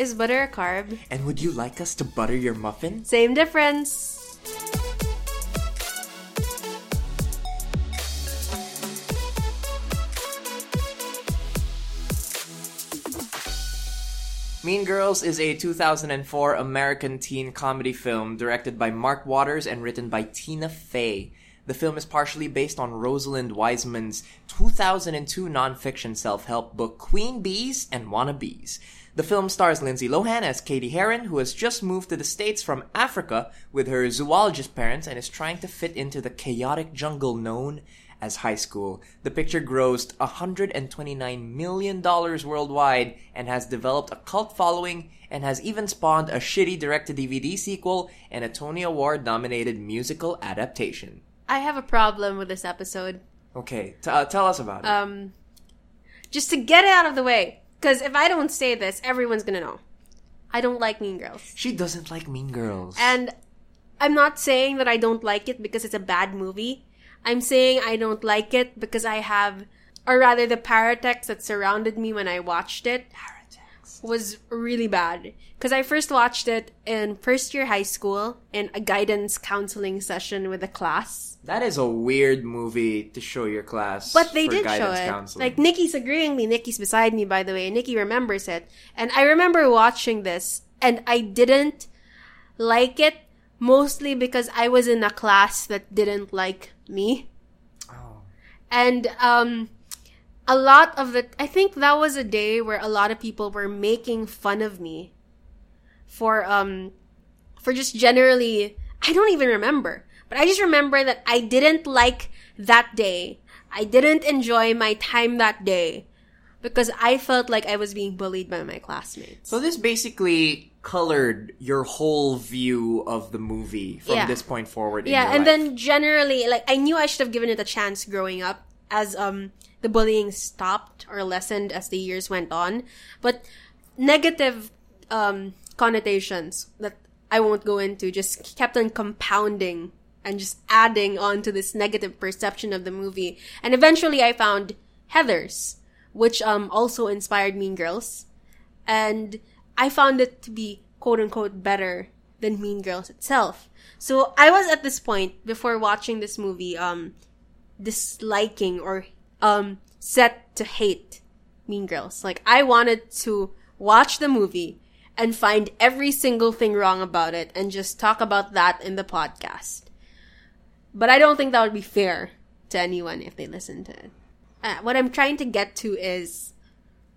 Is butter a carb? And would you like us to butter your muffin? Same difference. Mean Girls is a 2004 American teen comedy film directed by Mark Waters and written by Tina Fey. The film is partially based on Rosalind Wiseman's 2002 nonfiction self-help book Queen Bees and Wannabes. The film stars Lindsay Lohan as Cady Heron, who has just moved to the States from Africa with her zoologist parents and is trying to fit into the chaotic jungle known as high school. The picture grossed $129 million worldwide and has developed a cult following and has even spawned a shitty direct-to-DVD sequel and a Tony Award nominated musical adaptation. I have a problem with this episode. Okay, t- uh, tell us about it. Um, just to get it out of the way, because if I don't say this, everyone's gonna know. I don't like Mean Girls. she doesn't like Mean Girls. And I'm not saying that I don't like it because it's a bad movie. I'm saying I don't like it because I have, or rather, the paratext that surrounded me when I watched it paratext. was really bad. Because I first watched it in first year high school in a guidance counseling session with a class. That is a weird movie to show your class. But they did show it. counseling. Like Nikki's agreeing me. Nikki's beside me, by the way. Nikki remembers it, and I remember watching this, and I didn't like it mostly because I was in a class that didn't like me, Oh. and um, a lot of it. I think that was a day where a lot of people were making fun of me for um for just generally. I don't even remember, but I just remember that I didn't like that day. I didn't enjoy my time that day because I felt like I was being bullied by my classmates. So this basically colored your whole view of the movie from Yeah. this point forward. in yeah, and life. then generally, like I knew I should have given it a chance growing up as um the bullying stopped or lessened as the years went on, but negative um connotations that I won't go into just kept on compounding and just adding on to this negative perception of the movie. And eventually I found Heathers, which um also inspired Mean Girls. And I found it to be quote unquote better than Mean Girls itself. So I was at this point before watching this movie um disliking or um set to hate Mean Girls. Like I wanted to watch the movie and find every single thing wrong about it and just talk about that in the podcast. But I don't think that would be fair to anyone if they listen to it. Uh, what I'm trying to get to is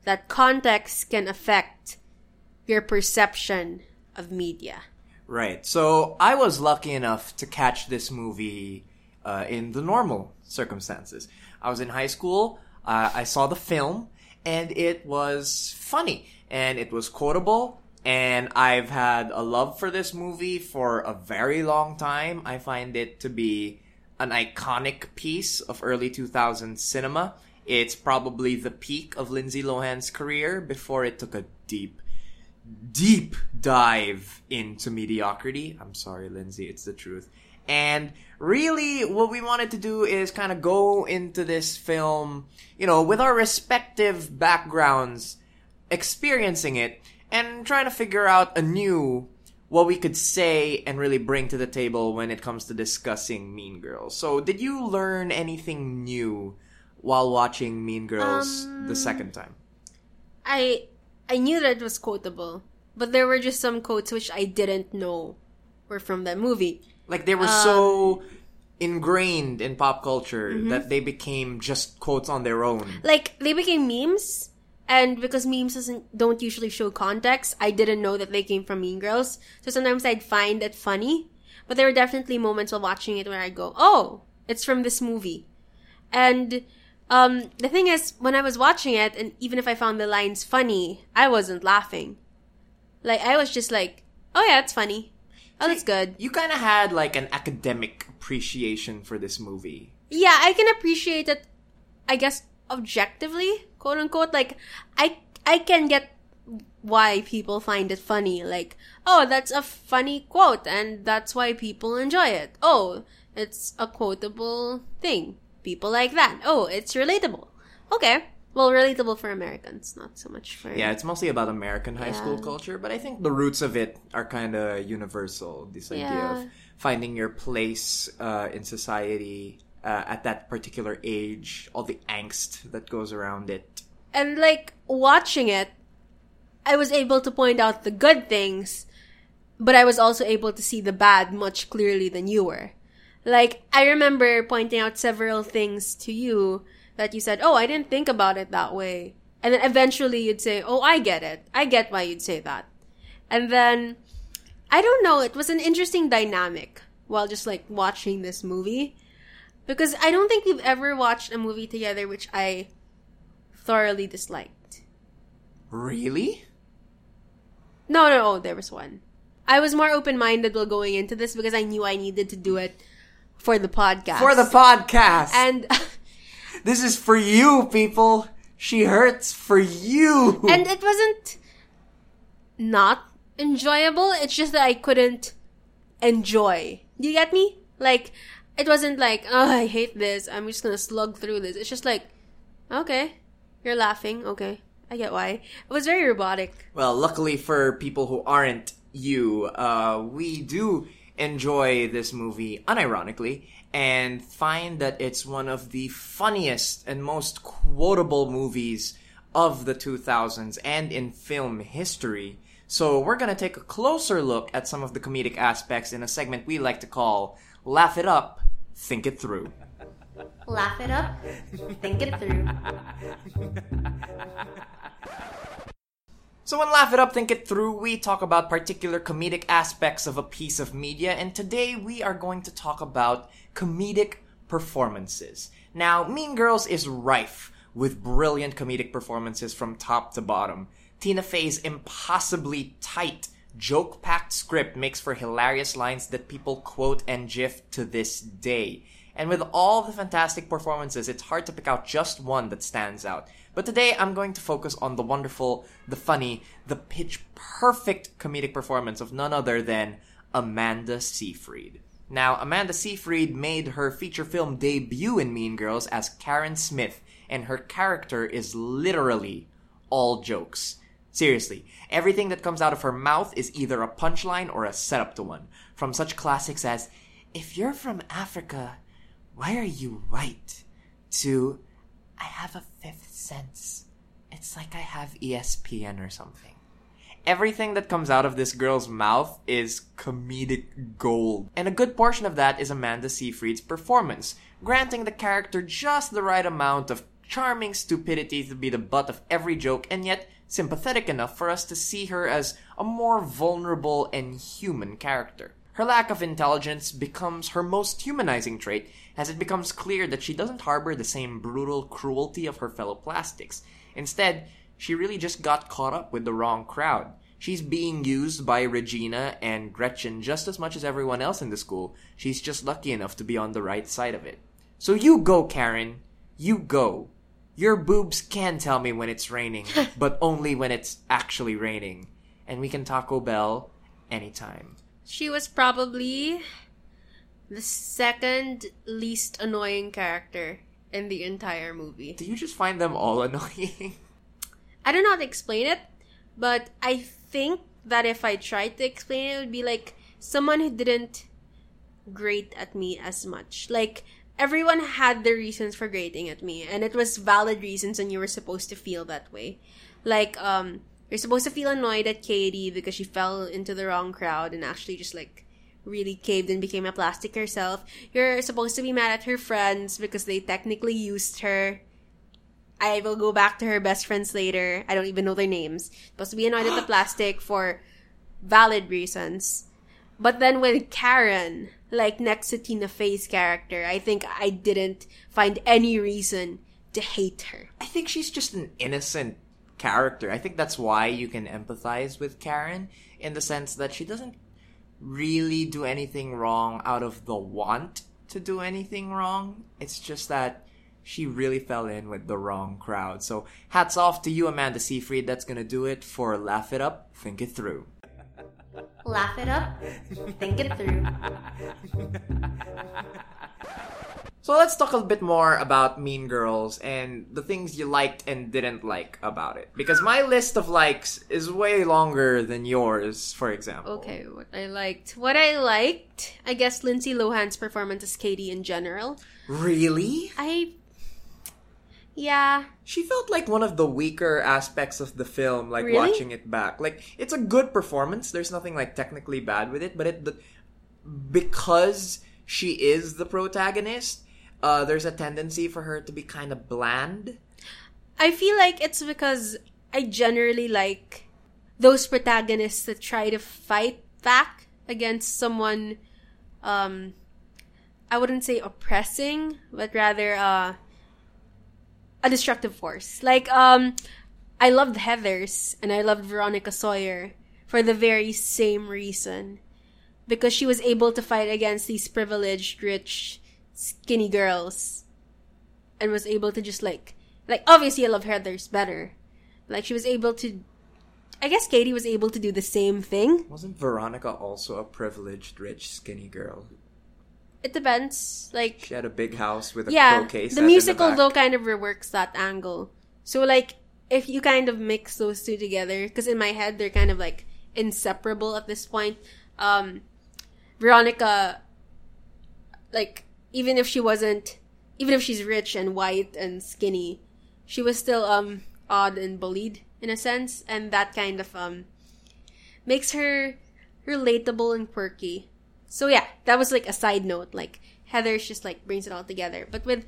that context can affect your perception of media. Right. So I was lucky enough to catch this movie uh, in the normal circumstances. I was in high school. Uh, I saw the film, and it was funny, and it was quotable. And I've had a love for this movie for a very long time. I find it to be an iconic piece of early 2000s cinema. It's probably the peak of Lindsay Lohan's career before it took a deep deep dive into mediocrity. I'm sorry, Lindsay, it's the truth. And really, what we wanted to do is kind of go into this film, you know, with our respective backgrounds, experiencing it, and trying to figure out anew what we could say and really bring to the table when it comes to discussing Mean Girls. So, did you learn anything new while watching Mean Girls the um, second time? I I knew that it was quotable, but there were just some quotes which I didn't know were from that movie. Like they were um, so ingrained in pop culture mm-hmm. that they became just quotes on their own. Like they became memes, and because memes doesn't don't usually show context, I didn't know that they came from Mean Girls. So sometimes I'd find it funny, but there were definitely moments while watching it where I go, "Oh, it's from this movie," and um, the thing is, when I was watching it, and even if I found the lines funny, I wasn't laughing. Like I was just like, "Oh yeah, it's funny. Oh, that's good." You kind of had like an academic appreciation for this movie. yeah, I can appreciate it. I guess objectively, quote unquote. Like, I I can get why people find it funny. Like, oh, that's a funny quote, and that's why people enjoy it. Oh, it's a quotable thing. People like that. Oh, it's relatable. Okay, Well, relatable for Americans, not so much for Yeah, it's mostly about American high school culture, but I think the roots of it are kind of universal. This idea Yeah. of finding your place uh, in society uh, at that particular age, all the angst that goes around it. And like watching it, I was able to point out the good things, but I was also able to see the bad much clearly than you were. Like I remember pointing out several things to you that you said, "Oh, I didn't think about it that way." And then eventually you'd say, "Oh, I get it. I get why you'd say that." And then I don't know, it was an interesting dynamic while just like watching this movie because I don't think we've ever watched a movie together which I thoroughly disliked. Really? No, no, no, there was one. I was more open minded while going into this because I knew I needed to do it for the podcast. For the podcast! and this is for you, people! She hurts for you! and it wasn't not enjoyable. It's just that I couldn't enjoy. Do you get me? Like it wasn't like, oh, I hate this. I'm just gonna slug through this. It's just like, okay, you're laughing. Okay, I get why. It was very robotic. Well, luckily for people who aren't you, uh, we do enjoy this movie unironically and find that it's one of the funniest and most quotable movies of the 2000s and in film history. So we're gonna take a closer look at some of the comedic aspects in a segment we like to call Laugh It Up, Think It Through. Laugh it up, think it through. So, when Laugh It Up, Think It Through, we talk about particular comedic aspects of a piece of media, and today we are going to talk about comedic performances. Now, Mean Girls is rife with brilliant comedic performances from top to bottom. Tina Fey's impossibly tight, joke packed script makes for hilarious lines that people quote and gif to this day. And with all the fantastic performances, it's hard to pick out just one that stands out. But today I'm going to focus on the wonderful, the funny, the pitch perfect comedic performance of none other than Amanda Seyfried. Now, Amanda Seyfried made her feature film debut in Mean Girls as Karen Smith, and her character is literally all jokes. Seriously, everything that comes out of her mouth is either a punchline or a setup to one. From such classics as, If you're from Africa, why are you white? To, I have a fifth sense. It's like I have ESPN or something. Everything that comes out of this girl's mouth is comedic gold. And a good portion of that is Amanda Seyfried's performance, granting the character just the right amount of charming stupidity to be the butt of every joke and yet sympathetic enough for us to see her as a more vulnerable and human character. Her lack of intelligence becomes her most humanizing trait as it becomes clear that she doesn't harbor the same brutal cruelty of her fellow plastics. Instead, she really just got caught up with the wrong crowd. She's being used by Regina and Gretchen just as much as everyone else in the school. She's just lucky enough to be on the right side of it. So you go, Karen. You go. Your boobs can tell me when it's raining, but only when it's actually raining. And we can Taco Bell anytime. She was probably the second least annoying character in the entire movie. Do you just find them all annoying? I don't know how to explain it, but I think that if I tried to explain it, it would be like someone who didn't grate at me as much. Like, everyone had their reasons for grating at me, and it was valid reasons, and you were supposed to feel that way. Like, um, you're supposed to feel annoyed at Cady because she fell into the wrong crowd and actually just like really caved and became a plastic herself. You're supposed to be mad at her friends because they technically used her. I will go back to her best friends later. I don't even know their names. Supposed to be annoyed at the plastic for valid reasons. But then with Karen, like next to Tina Fey's character, I think I didn't find any reason to hate her. I think she's just an innocent character. I think that's why you can empathize with Karen in the sense that she doesn't really do anything wrong out of the want to do anything wrong. It's just that she really fell in with the wrong crowd. So hats off to you, Amanda Seyfried. That's gonna do it for Laugh It Up, Think It Through. Laugh it up, think it through. So let's talk a bit more about Mean Girls and the things you liked and didn't like about it. Because my list of likes is way longer than yours, for example. Okay, what I liked. What I liked, I guess Lindsay Lohan's performance as Cady in general. Really? I. Yeah. She felt like one of the weaker aspects of the film, like Really? watching it back. Like it's a good performance. There's nothing like technically bad with it, but it the, because she is the protagonist, uh, there's a tendency for her to be kind of bland. I feel like it's because I generally like those protagonists that try to fight back against someone um I wouldn't say oppressing, but rather uh a destructive force. Like um I loved Heathers and I loved Veronica Sawyer for the very same reason. Because she was able to fight against these privileged, rich, skinny girls and was able to just like like obviously I love Heathers better. Like she was able to I guess Cady was able to do the same thing. Wasn't Veronica also a privileged, rich, skinny girl? It depends. Like She had a big house with a yeah, the musical back. though kind of reworks that angle. So like if you kind of mix those two together, because in my head they're kind of like inseparable at this point. Um, Veronica, like even if she wasn't, even if she's rich and white and skinny, she was still um odd and bullied in a sense, and that kind of um makes her relatable and quirky. So yeah, that was like a side note. Like Heathers just like brings it all together. But with,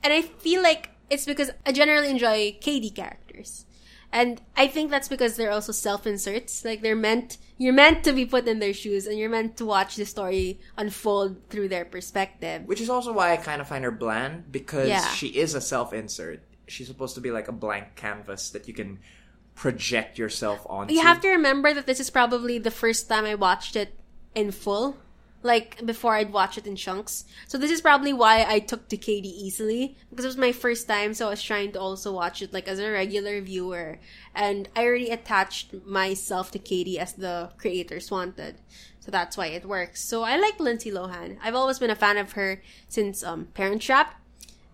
and I feel like it's because I generally enjoy KD characters, and I think that's because they're also self inserts. Like they're meant, you're meant to be put in their shoes, and you're meant to watch the story unfold through their perspective. Which is also why I kind of find her bland because Yeah. she is a self-insert. She's supposed to be like a blank canvas that you can project yourself onto. You have to remember that this is probably the first time I watched it in full. Like before I'd watch it in chunks. So this is probably why I took to Cady easily. Because it was my first time, so I was trying to also watch it like as a regular viewer. And I already attached myself to Cady as the creators wanted. So that's why it works. So I like Lindsay Lohan. I've always been a fan of her since um Parent Trap.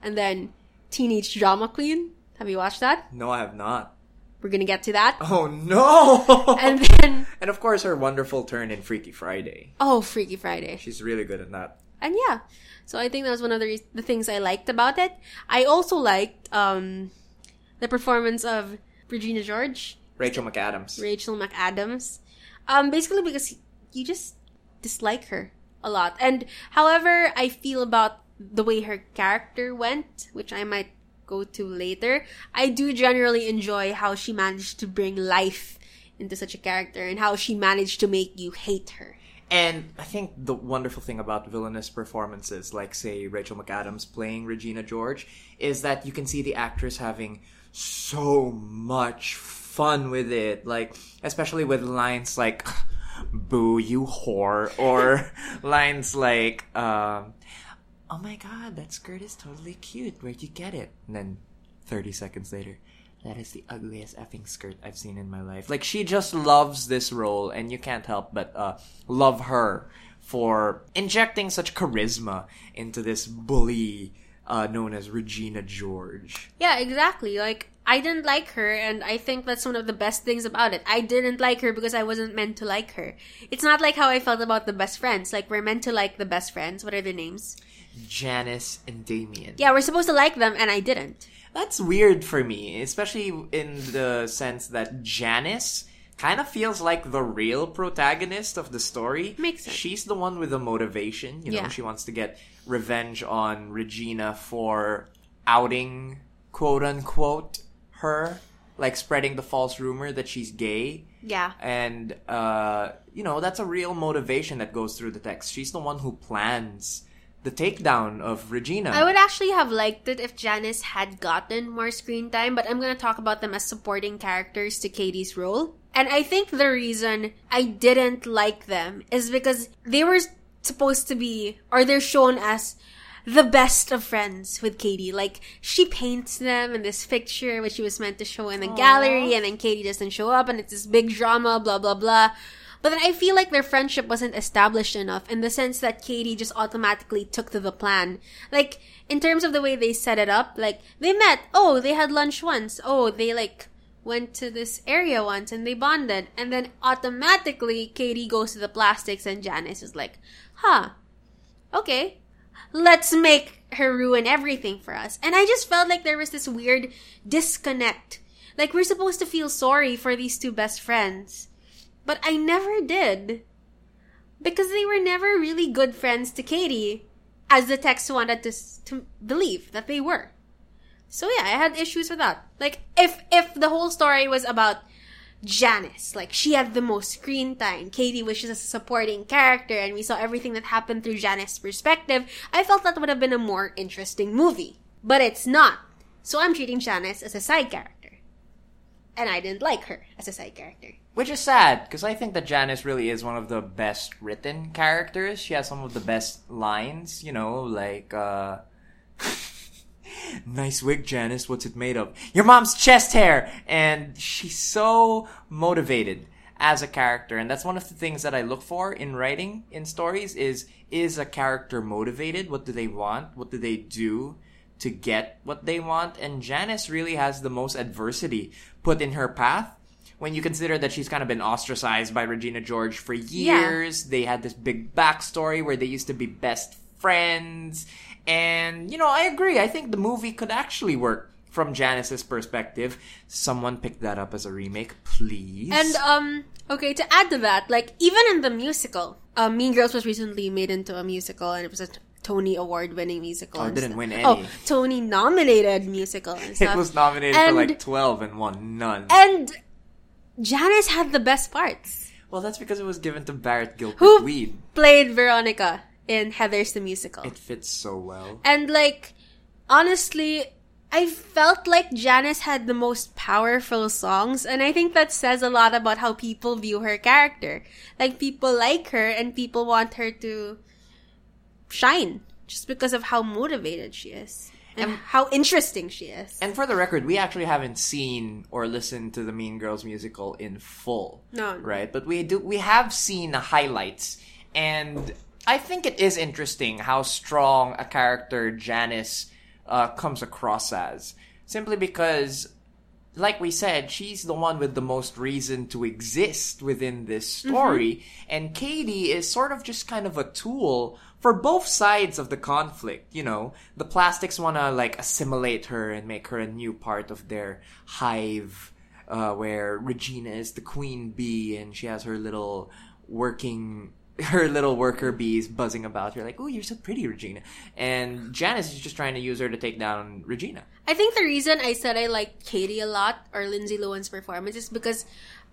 And then Teenage Drama Queen. Have you watched that? No, I have not. We're gonna get to that. Oh no! And then and of course, her wonderful turn in Freaky Friday. Oh, Freaky Friday. She's really good at that. And yeah, so I think that was one of the, re- the things I liked about it. I also liked um, the performance of Regina George, Rachel McAdams. Rachel McAdams. Um, basically because you just dislike her a lot. And however I feel about the way her character went, which I might go to later, I do generally enjoy how she managed to bring life into such a character and how she managed to make you hate her. And I think the wonderful thing about villainous performances, like say Rachel McAdams playing Regina George, is that you can see the actress having so much fun with it. Like, especially with lines like, boo, you whore, or lines like, um, oh my god, that skirt is totally cute. Where'd you get it? And then 30 seconds later, that is the ugliest effing skirt I've seen in my life. Like, she just loves this role, and you can't help but uh, love her for injecting such charisma into this bully uh, known as Regina George. Yeah, exactly. Like, I didn't like her, and I think that's one of the best things about it. I didn't like her because I wasn't meant to like her. It's not like how I felt about the best friends. Like, we're meant to like the best friends. What are their names? Janis and Damien. Yeah, we're supposed to like them, and I didn't. That's weird for me, especially in the sense that Janis kind of feels like the real protagonist of the story. Makes sense. She's the one with the motivation. You know, Yeah. she wants to get revenge on Regina for outing, quote unquote, her, like spreading the false rumor that she's gay. Yeah. And, uh, you know, that's a real motivation that goes through the text. She's the one who plans the takedown of Regina. I would actually have liked it if Janis had gotten more screen time, but I'm going to talk about them as supporting characters to Cady's role. And I think the reason I didn't like them is because they were supposed to be, or they're shown as the best of friends with Cady. Like, she paints them in this picture, which she was meant to show in the gallery, and then Cady doesn't show up, and it's this big drama, blah, blah, blah. But then I feel like their friendship wasn't established enough in the sense that Cady just automatically took to the plan. Like, in terms of the way they set it up, like, they met, oh, they had lunch once, oh, they like, went to this area once and they bonded. And then automatically, Cady goes to the plastics and Janis is like, huh, okay, let's make her ruin everything for us. And I just felt like there was this weird disconnect. Like we're supposed to feel sorry for these two best friends. But I never did. Because they were never really good friends to Cady, as the text wanted to, to believe that they were. So yeah, I had issues with that. Like, if, if the whole story was about Janis, like, she had the most screen time, Cady was just a supporting character, and we saw everything that happened through Janis's perspective, I felt that would have been a more interesting movie. But it's not. So I'm treating Janis as a side character. And I didn't like her as a side character. Which is sad, because I think that Janis really is one of the best written characters. She has some of the best lines, you know, like, uh, nice wig, Janis. What's it made of? Your mom's chest hair! And she's so motivated as a character. And that's one of the things that I look for in writing in stories is, is a character motivated? What do they want? What do they do? to get what they want, and Janis really has the most adversity put in her path when you consider that she's kind of been ostracized by Regina George for years. Yeah. They had this big backstory where they used to be best friends. And, you know, I agree. I think the movie could actually work from Janis's perspective. Someone pick that up as a remake, please. And, um, okay, to add to that, like, even in the musical, uh, Mean Girls was recently made into a musical and it was a Tony Award winning musical. Oh, it didn't stuff. win any. Oh, Tony nominated musical and stuff. It was nominated and, for like 12 and won none. And Janis had the best parts. Well, that's because it was given to Barrett Wilbert Who Weed. played Veronica in Heathers the Musical. It fits so well. And like, honestly, I felt like Janis had the most powerful songs, and I think that says a lot about how people view her character. Like, people like her, and people want her to shine just because of how motivated she is and, and how interesting she is. And for the record, we actually haven't seen or listened to the Mean Girls musical in full. No. Right? But we do we have seen the highlights and I think it is interesting how strong a character Janis uh, comes across as. Simply because like we said, she's the one with the most reason to exist within this story. Mm-hmm. And Cady is sort of just kind of a tool for both sides of the conflict. You know, the plastics want to like assimilate her and make her a new part of their hive, uh, where Regina is the queen bee and she has her little working her little worker bees buzzing about her, like, "Oh, you're so pretty, Regina." And Janis is just trying to use her to take down Regina. I think the reason I said I like Cady a lot or Lindsay Lohan's performance is because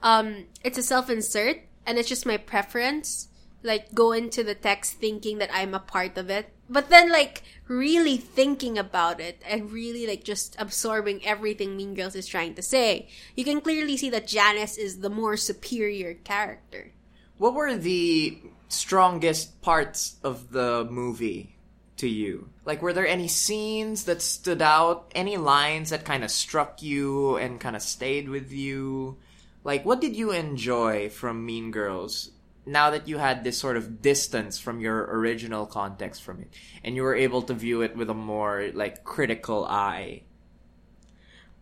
um, it's a self-insert and it's just my preference like go into the text thinking that I'm a part of it. But then like really thinking about it and really like just absorbing everything Mean Girls is trying to say, you can clearly see that Janis is the more superior character. What were the strongest parts of the movie to you? Like, were there any scenes that stood out? Any lines that kind of struck you and kind of stayed with you? Like, what did you enjoy from Mean Girls now that you had this sort of distance from your original context from it and you were able to view it with a more like critical eye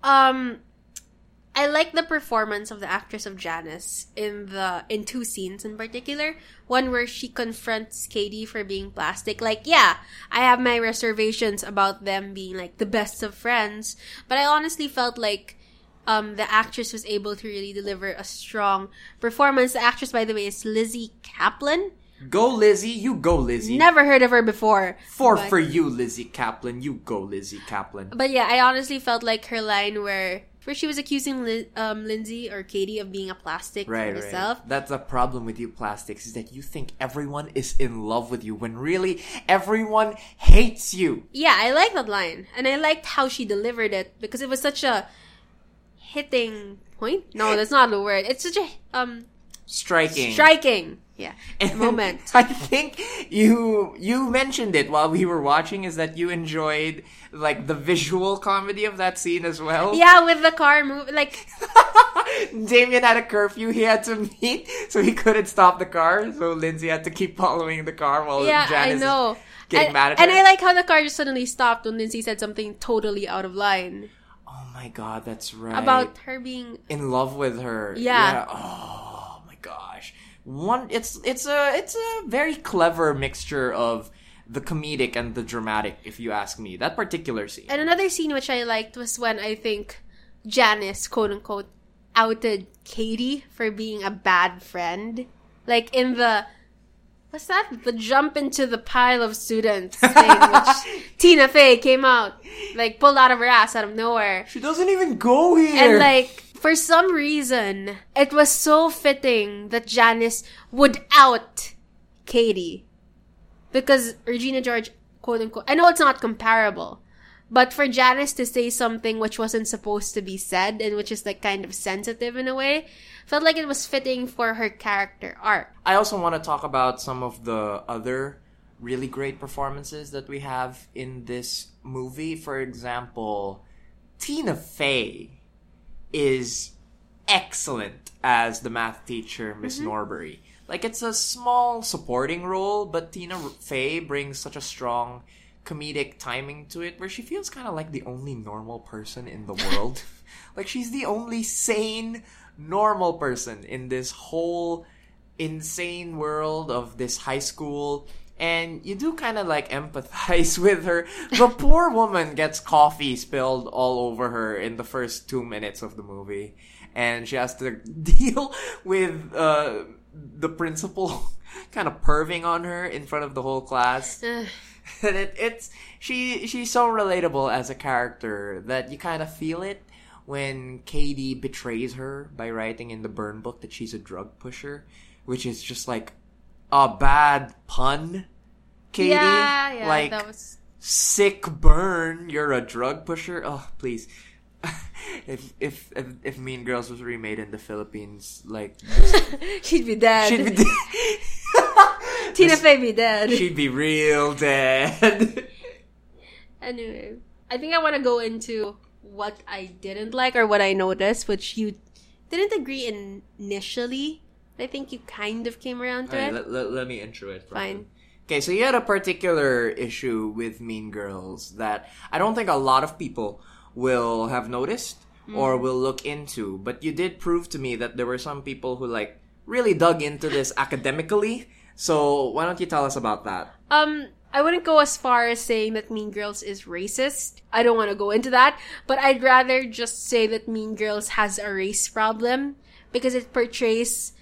um I like the performance of the actress of Janis in the in two scenes in particular. One where she confronts Cady for being plastic. Like, yeah, I have my reservations about them being like the best of friends, but I honestly felt like um, the actress was able to really deliver a strong performance. The actress, by the way, is Lizzy Caplan. Go Lizzy, you go Lizzy. Never heard of her before. Four but, for you, Lizzy Caplan, You go Lizzy Caplan. But yeah, I honestly felt like her line where where she was accusing um, Lindsay or Cady of being a plastic right, herself. Right. That's the problem with you plastics is that you think everyone is in love with you when really everyone hates you. Yeah, I like that line. And I liked how she delivered it because it was such a hitting point. No, that's not the word. It's such a um striking. Striking. Yeah. And Moment. I think you you mentioned it while we were watching is that you enjoyed like the visual comedy of that scene as well. Yeah, with the car move, like Damien had a curfew he had to meet, so he couldn't stop the car. So Lindsay had to keep following the car while yeah, Janis I know. is getting and, mad at and her. I like how the car just suddenly stopped when Lindsay said something totally out of line my god, that's right. about her being. in love with her. Yeah. Oh my gosh. One it's it's a it's a very clever mixture of the comedic and the dramatic, if you ask me. That particular scene. And another scene which I liked was when I think Janis, quote unquote, outed Cady for being a bad friend. Like in the what's that? The jump into the pile of students thing, which Tina Fey came out, like pulled out of her ass out of nowhere. She doesn't even go here. And like, for some reason, it was so fitting that Janis would out Cady. Because Regina George, quote unquote, I know it's not comparable, but for Janis to say something which wasn't supposed to be said and which is like kind of sensitive in a way, felt like it was fitting for her character arc. I also want to talk about some of the other really great performances that we have in this movie. For example, Tina Fey is excellent as the math teacher, Miss mm-hmm. Norbury. Like it's a small supporting role, but Tina Fey brings such a strong comedic timing to it where she feels kind of like the only normal person in the world. like she's the only sane normal person in this whole insane world of this high school and you do kind of like empathize with her. The poor woman gets coffee spilled all over her in the first two minutes of the movie, and she has to deal with uh, the principal kind of perving on her in front of the whole class. It, it's she she's so relatable as a character that you kind of feel it when Cady betrays her by writing in the burn book that she's a drug pusher, which is just like a bad pun. Cady, yeah, yeah, like that was. sick burn. You're a drug pusher. Oh, please. if, if if if Mean Girls was remade in the Philippines, like She'd be dead. she'd be Tina Fey be dead. she'd be real dead. Anyway, I think I want to go into what I didn't like or what I noticed, which you didn't agree in initially. I think you kind of came around to Alright, it. let, let, let me intro it. Fine. Okay, so you had a particular issue with Mean Girls that I don't think a lot of people will have noticed Mm. or will look into, but you did prove to me that there were some people who like really dug into this academically. So why don't you tell us about that? Um, I wouldn't go as far as saying that Mean Girls is racist. I don't want to go into that, but I'd rather just say that Mean Girls has a race problem because it portrays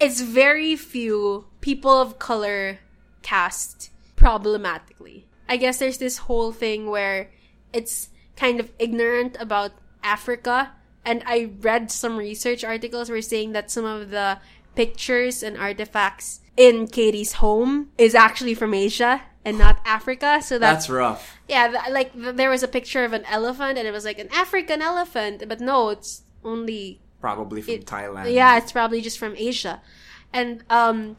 it's very few people of color cast problematically. I guess there's this whole thing where it's kind of ignorant about Africa and I read some research articles were saying that some of the pictures and artifacts in Cady's home is actually from Asia and not Africa. So that's, That's rough. yeah, th- like th- there was a picture of an elephant and it was like an African elephant, but no, it's only Probably from It- Thailand. yeah, it's probably just from Asia. And um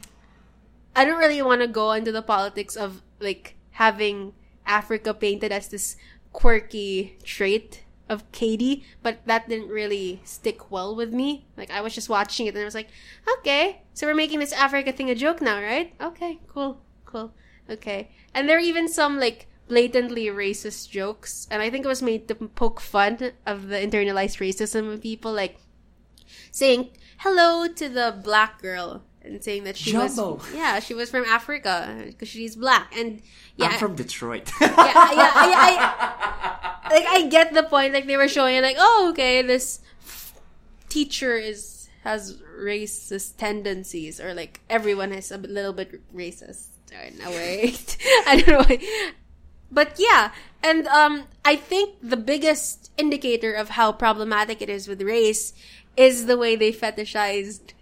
I don't really want to go into the politics of like having Africa painted as this quirky trait of Cady, but that didn't really stick well with me. Like I was just watching it and I was like, okay, so we're making this Africa thing a joke now, right? Okay, cool, cool, okay. And there are even some like blatantly racist jokes, and I think it was made to poke fun of the internalized racism of people, like saying hello to the black girl and saying that she Jambo. was yeah she was from Africa because she's black and yeah I'm from Detroit. yeah, yeah, I, I, like I get the point. Like they were showing like, oh, okay, this teacher is has racist tendencies, or like everyone is a little bit racist in a way. I don't know, why. but yeah, and um, I think the biggest indicator of how problematic it is with race is the way they fetishized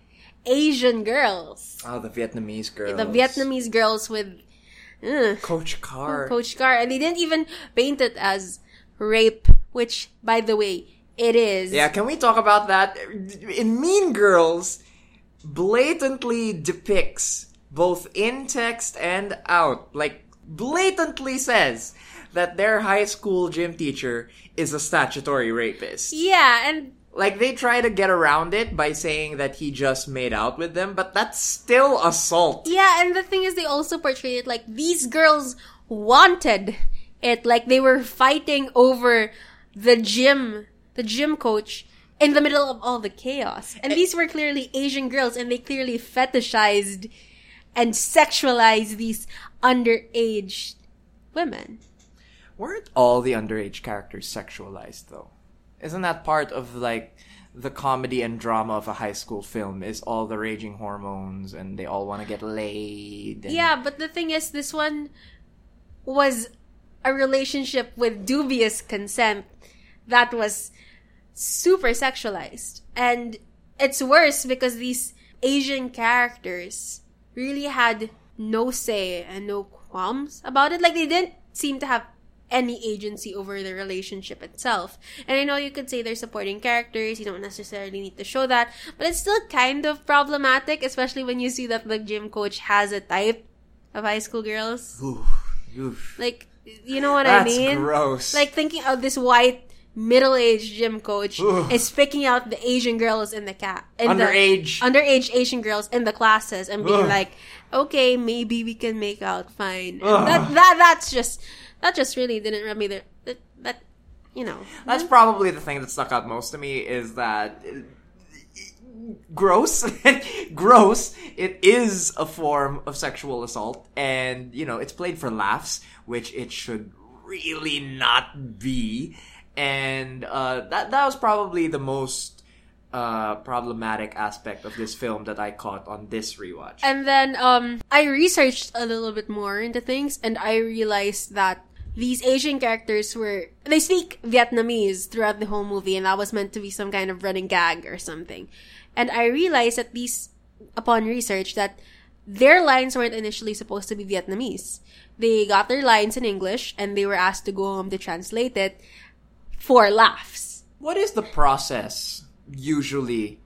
Asian girls, oh, the Vietnamese girls. the Vietnamese girls with. Coach Carr. Coach Carr. and they didn't even paint it as rape, which, by the way, it is. Yeah, can we talk about that? In Mean Girls, blatantly depicts both in text and out, like blatantly says that their high school gym teacher is a statutory rapist. Yeah, and Like they try to get around it by saying that he just made out with them, but that's still assault. yeah, and the thing is, they also portray it like these girls wanted it, like they were fighting over the gym, the gym coach. In the middle of all the chaos. And eh. these were clearly Asian girls and they clearly fetishized and sexualized these underage women. Weren't all the underage characters sexualized though? Isn't that part of like the comedy and drama of a high school film is all the raging hormones and they all want to get laid. and- Yeah, but the thing is, this one was a relationship with dubious consent that was super sexualized. And it's worse because these Asian characters really had no say and no qualms about it. Like, they didn't seem to have any agency over the relationship itself. And I know you could say they're supporting characters, you don't necessarily need to show that, but it's still kind of problematic, especially when you see that the gym coach has a type of high school girls. Oof, oof. Like, you know what That's I mean? That's gross. Like thinking of this white middle-aged gym coach Ugh. is picking out the Asian girls in the cat, in Underage. the underage Asian girls in the classes, and being Ugh. like, okay, maybe we can make out fine. That that that's just that just really didn't rub me there. That, that you know, That's probably the thing that stuck out most to me is that uh, gross gross it is a form of sexual assault and you know it's played for laughs which it should really not be and uh, that that was probably the most uh, problematic aspect of this film that I caught on this rewatch. And then um I researched a little bit more into things and I realized that these Asian characters were they speak Vietnamese throughout the whole movie and that was meant to be some kind of running gag or something. And I realized at least upon research that their lines weren't initially supposed to be Vietnamese. They got their lines in English and they were asked to go home to translate it for laughs. What is the process usually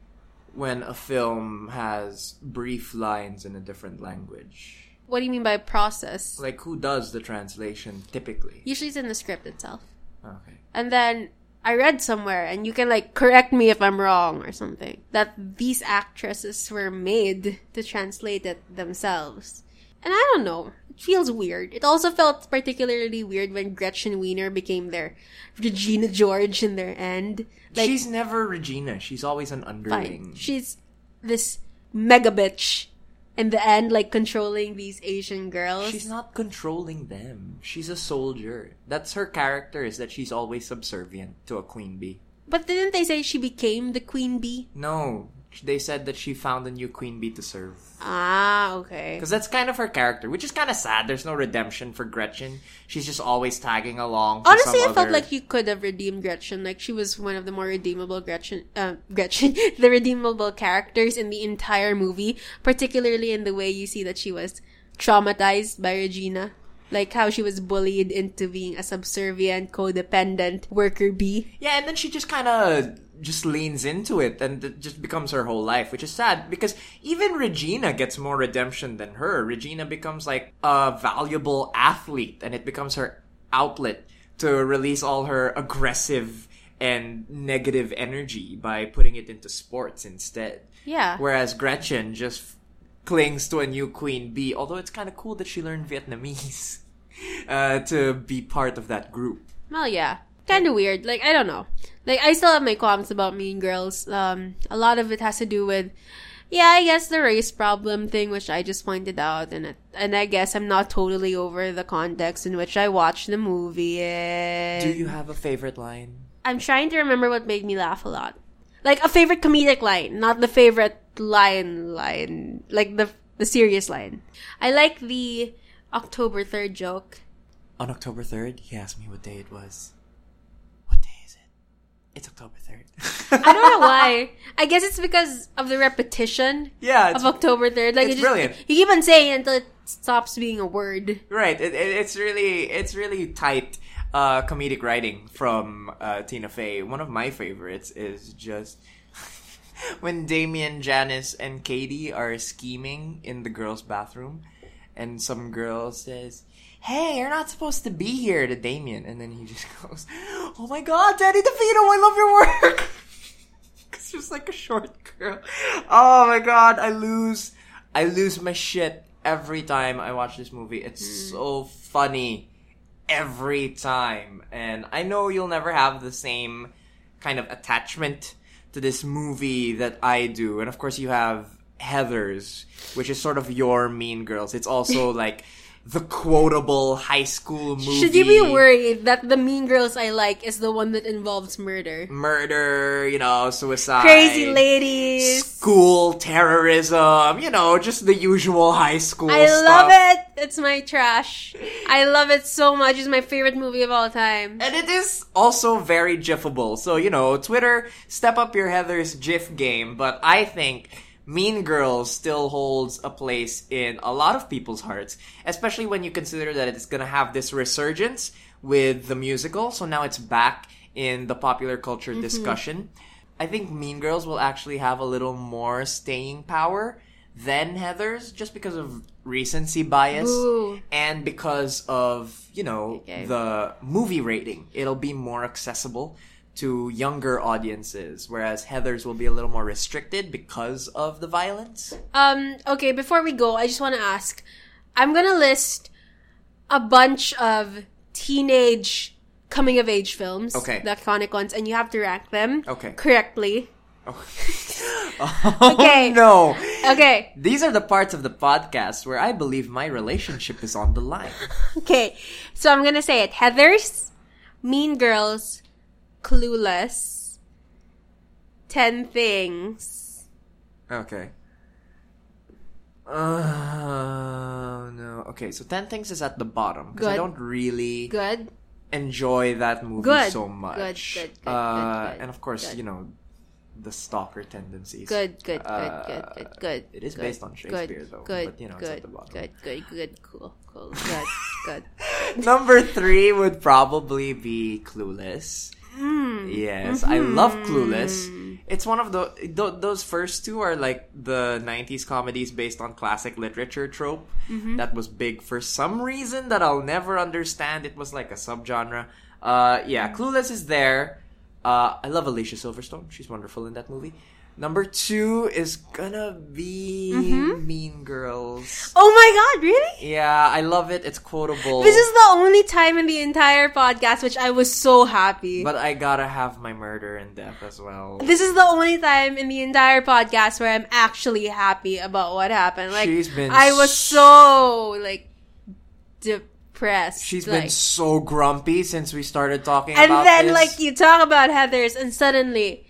when a film has brief lines in a different language? What do you mean by process? Like, who does the translation typically? Usually it's in the script itself. Okay. And then I read somewhere, and you can like correct me if I'm wrong or something, that these actresses were made to translate it themselves. And I don't know. It feels weird. It also felt particularly weird when Gretchen Wiener became their Regina George in their end. Like, She's never Regina. She's always an underling. fine. underling. She's this mega bitch in the end, like controlling these Asian girls. She's not controlling them. She's a soldier. That's her character, is that she's always subservient to a queen bee. but didn't they say she became the queen bee? No, they said that she found a new queen bee to serve. Ah, okay. Because that's kind of her character, which is kind of sad. There's no redemption for Gretchen. She's just always tagging along. for Honestly, I felt like you could have redeemed Gretchen. Like she was one of the more redeemable Gretchen, uh, Gretchen, the redeemable characters in the entire movie. Particularly in the way you see that she was traumatized by Regina, like how she was bullied into being a subservient, codependent worker bee. Yeah, and then she just kind of just leans into it and it just becomes her whole life, which is sad because even Regina gets more redemption than her. Regina becomes like a valuable athlete and it becomes her outlet to release all her aggressive and negative energy by putting it into sports instead. Yeah. Whereas Gretchen just clings to a new queen bee, although it's kind of cool that she learned Vietnamese uh, to be part of that group. Well, yeah. Kind of weird. Like, I don't know. Like, I still have my qualms about Mean Girls. Um, a lot of it has to do with, yeah, I guess the race problem thing, which I just pointed out, and it, and I guess I'm not totally over the context in which I watched the movie. And Do you have a favorite line? I'm trying to remember what made me laugh a lot. Like a favorite comedic line, not the favorite line line, like the the serious line. I like the October 3rd joke. On October 3rd, he asked me what day it was. What day is it? It's October 3rd. I don't know why. I guess it's because of the repetition yeah, it's, of October 3rd. Like it's it just, brilliant. You keep on saying it until it stops being a word. right. It, it, it's really, it's really tight uh, comedic writing from uh, Tina Fey. One of my favorites is just when Damien, Janis, and Cady are scheming in the girls' bathroom, and some girl says, "Hey, you're not supposed to be here," to Damien, and then he just goes, "Oh my God, Danny DeVito, I love your work." it's just like a short girl. Oh my God, I lose, I lose my shit every time I watch this movie. It's hmm. so funny every time. And I know you'll never have the same kind of attachment to this movie that I do. And of course, you have Heathers, which is sort of your Mean Girls. It's also like the quotable high school movie. Should you be worried that the Mean Girls I like is the one that involves murder? Murder, you know, suicide. Crazy ladies. School terrorism, you know, just the usual high school I stuff. love it. It's my trash. I love it so much. It's my favorite movie of all time. And it is also very GIFable. So, you know, Twitter, step up your Heathers GIF game, but I think Mean Girls still holds a place in a lot of people's hearts, especially when you consider that it's gonna have this resurgence with the musical. So now it's back in the popular culture mm-hmm. discussion. I think Mean Girls will actually have a little more staying power than Heathers just because of recency bias Ooh. and because of, you know, Okay. the movie rating. It'll be more accessible to younger audiences, whereas Heathers will be a little more restricted because of the violence. Um, okay, before we go, I just want to ask. I'm gonna list a bunch of teenage coming of age films. Okay. The iconic ones, and you have to rank them. Okay. Correctly. Oh Okay. no! Okay. These are the parts of the podcast where I believe my relationship is on the line. Okay. So I'm gonna say it. Heathers, Mean Girls, Clueless, Ten Things. Okay. Oh no. Okay, so Ten Things is at the bottom because I don't really Good. enjoy that movie Good. so much. Good, good, good, uh, good, good, and of course, good. you know, the stalker tendencies. Good, good, good, Uh, good, good, good. It is good, based on Shakespeare, good, though. Good, but you know, good, it's at the bottom. good, good, good, cool, cool, good, good. Number three would probably be Clueless. Mm. Yes, I love Mm-hmm. Clueless. It's one of the th- those first two are like the '90s comedies based on classic literature trope Mm-hmm. that was big for some reason that I'll never understand. It was like a subgenre. Uh, yeah, Clueless is there. Uh, I love Alicia Silverstone. She's wonderful in that movie. Number two is gonna be Mm-hmm. Mean Girls. Oh my god, really? Yeah, I love it. It's quotable. This is the only time in the entire podcast which I was so happy. But I gotta have my murder and death as well. this is the only time in the entire podcast where I'm actually happy about what happened. Like She's been I was so like depressed. She's like, been so grumpy since we started talking and then this. like you talk about Heathers and suddenly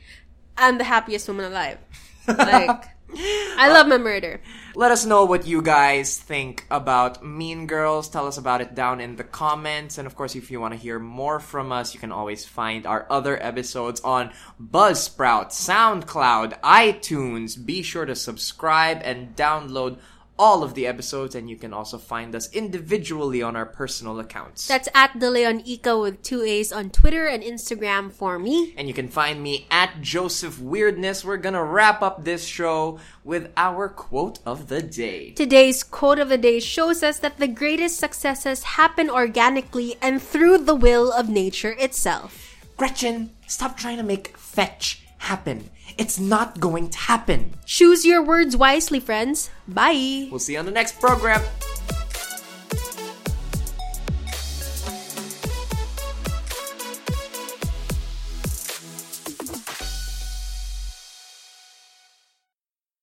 I'm the happiest woman alive. Like I love my murder. Let us know what you guys think about Mean Girls. Tell us about it down in the comments. And of course, if you want to hear more from us, you can always find our other episodes on Buzzsprout, SoundCloud, iTunes. Be sure to subscribe and download all of the episodes, and you can also find us individually on our personal accounts. That's at the Leon Ika with two A's on Twitter and Instagram for me. And you can find me at Joseph Weirdness. We're gonna wrap up this show with our quote of the day. Today's quote of the day shows us that the greatest successes happen organically and through the will of nature itself. Gretchen, stop trying to make fetch happen. It's not going to happen. Choose your words wisely, friends. Bye. We'll see you on the next program.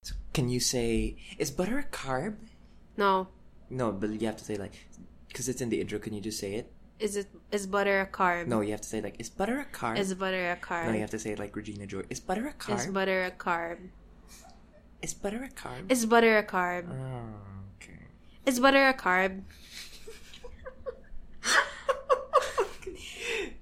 So Can you say, is butter a carb? No. No, but you have to say like, because it's in the intro. Can you just say it? is it is butter a carb? No, you have to say like is butter a carb? Is butter a carb? No, you have to say like Regina George. Is butter a carb? Is butter a carb? Is butter a carb? Is butter a carb? Oh, okay. Is butter a carb?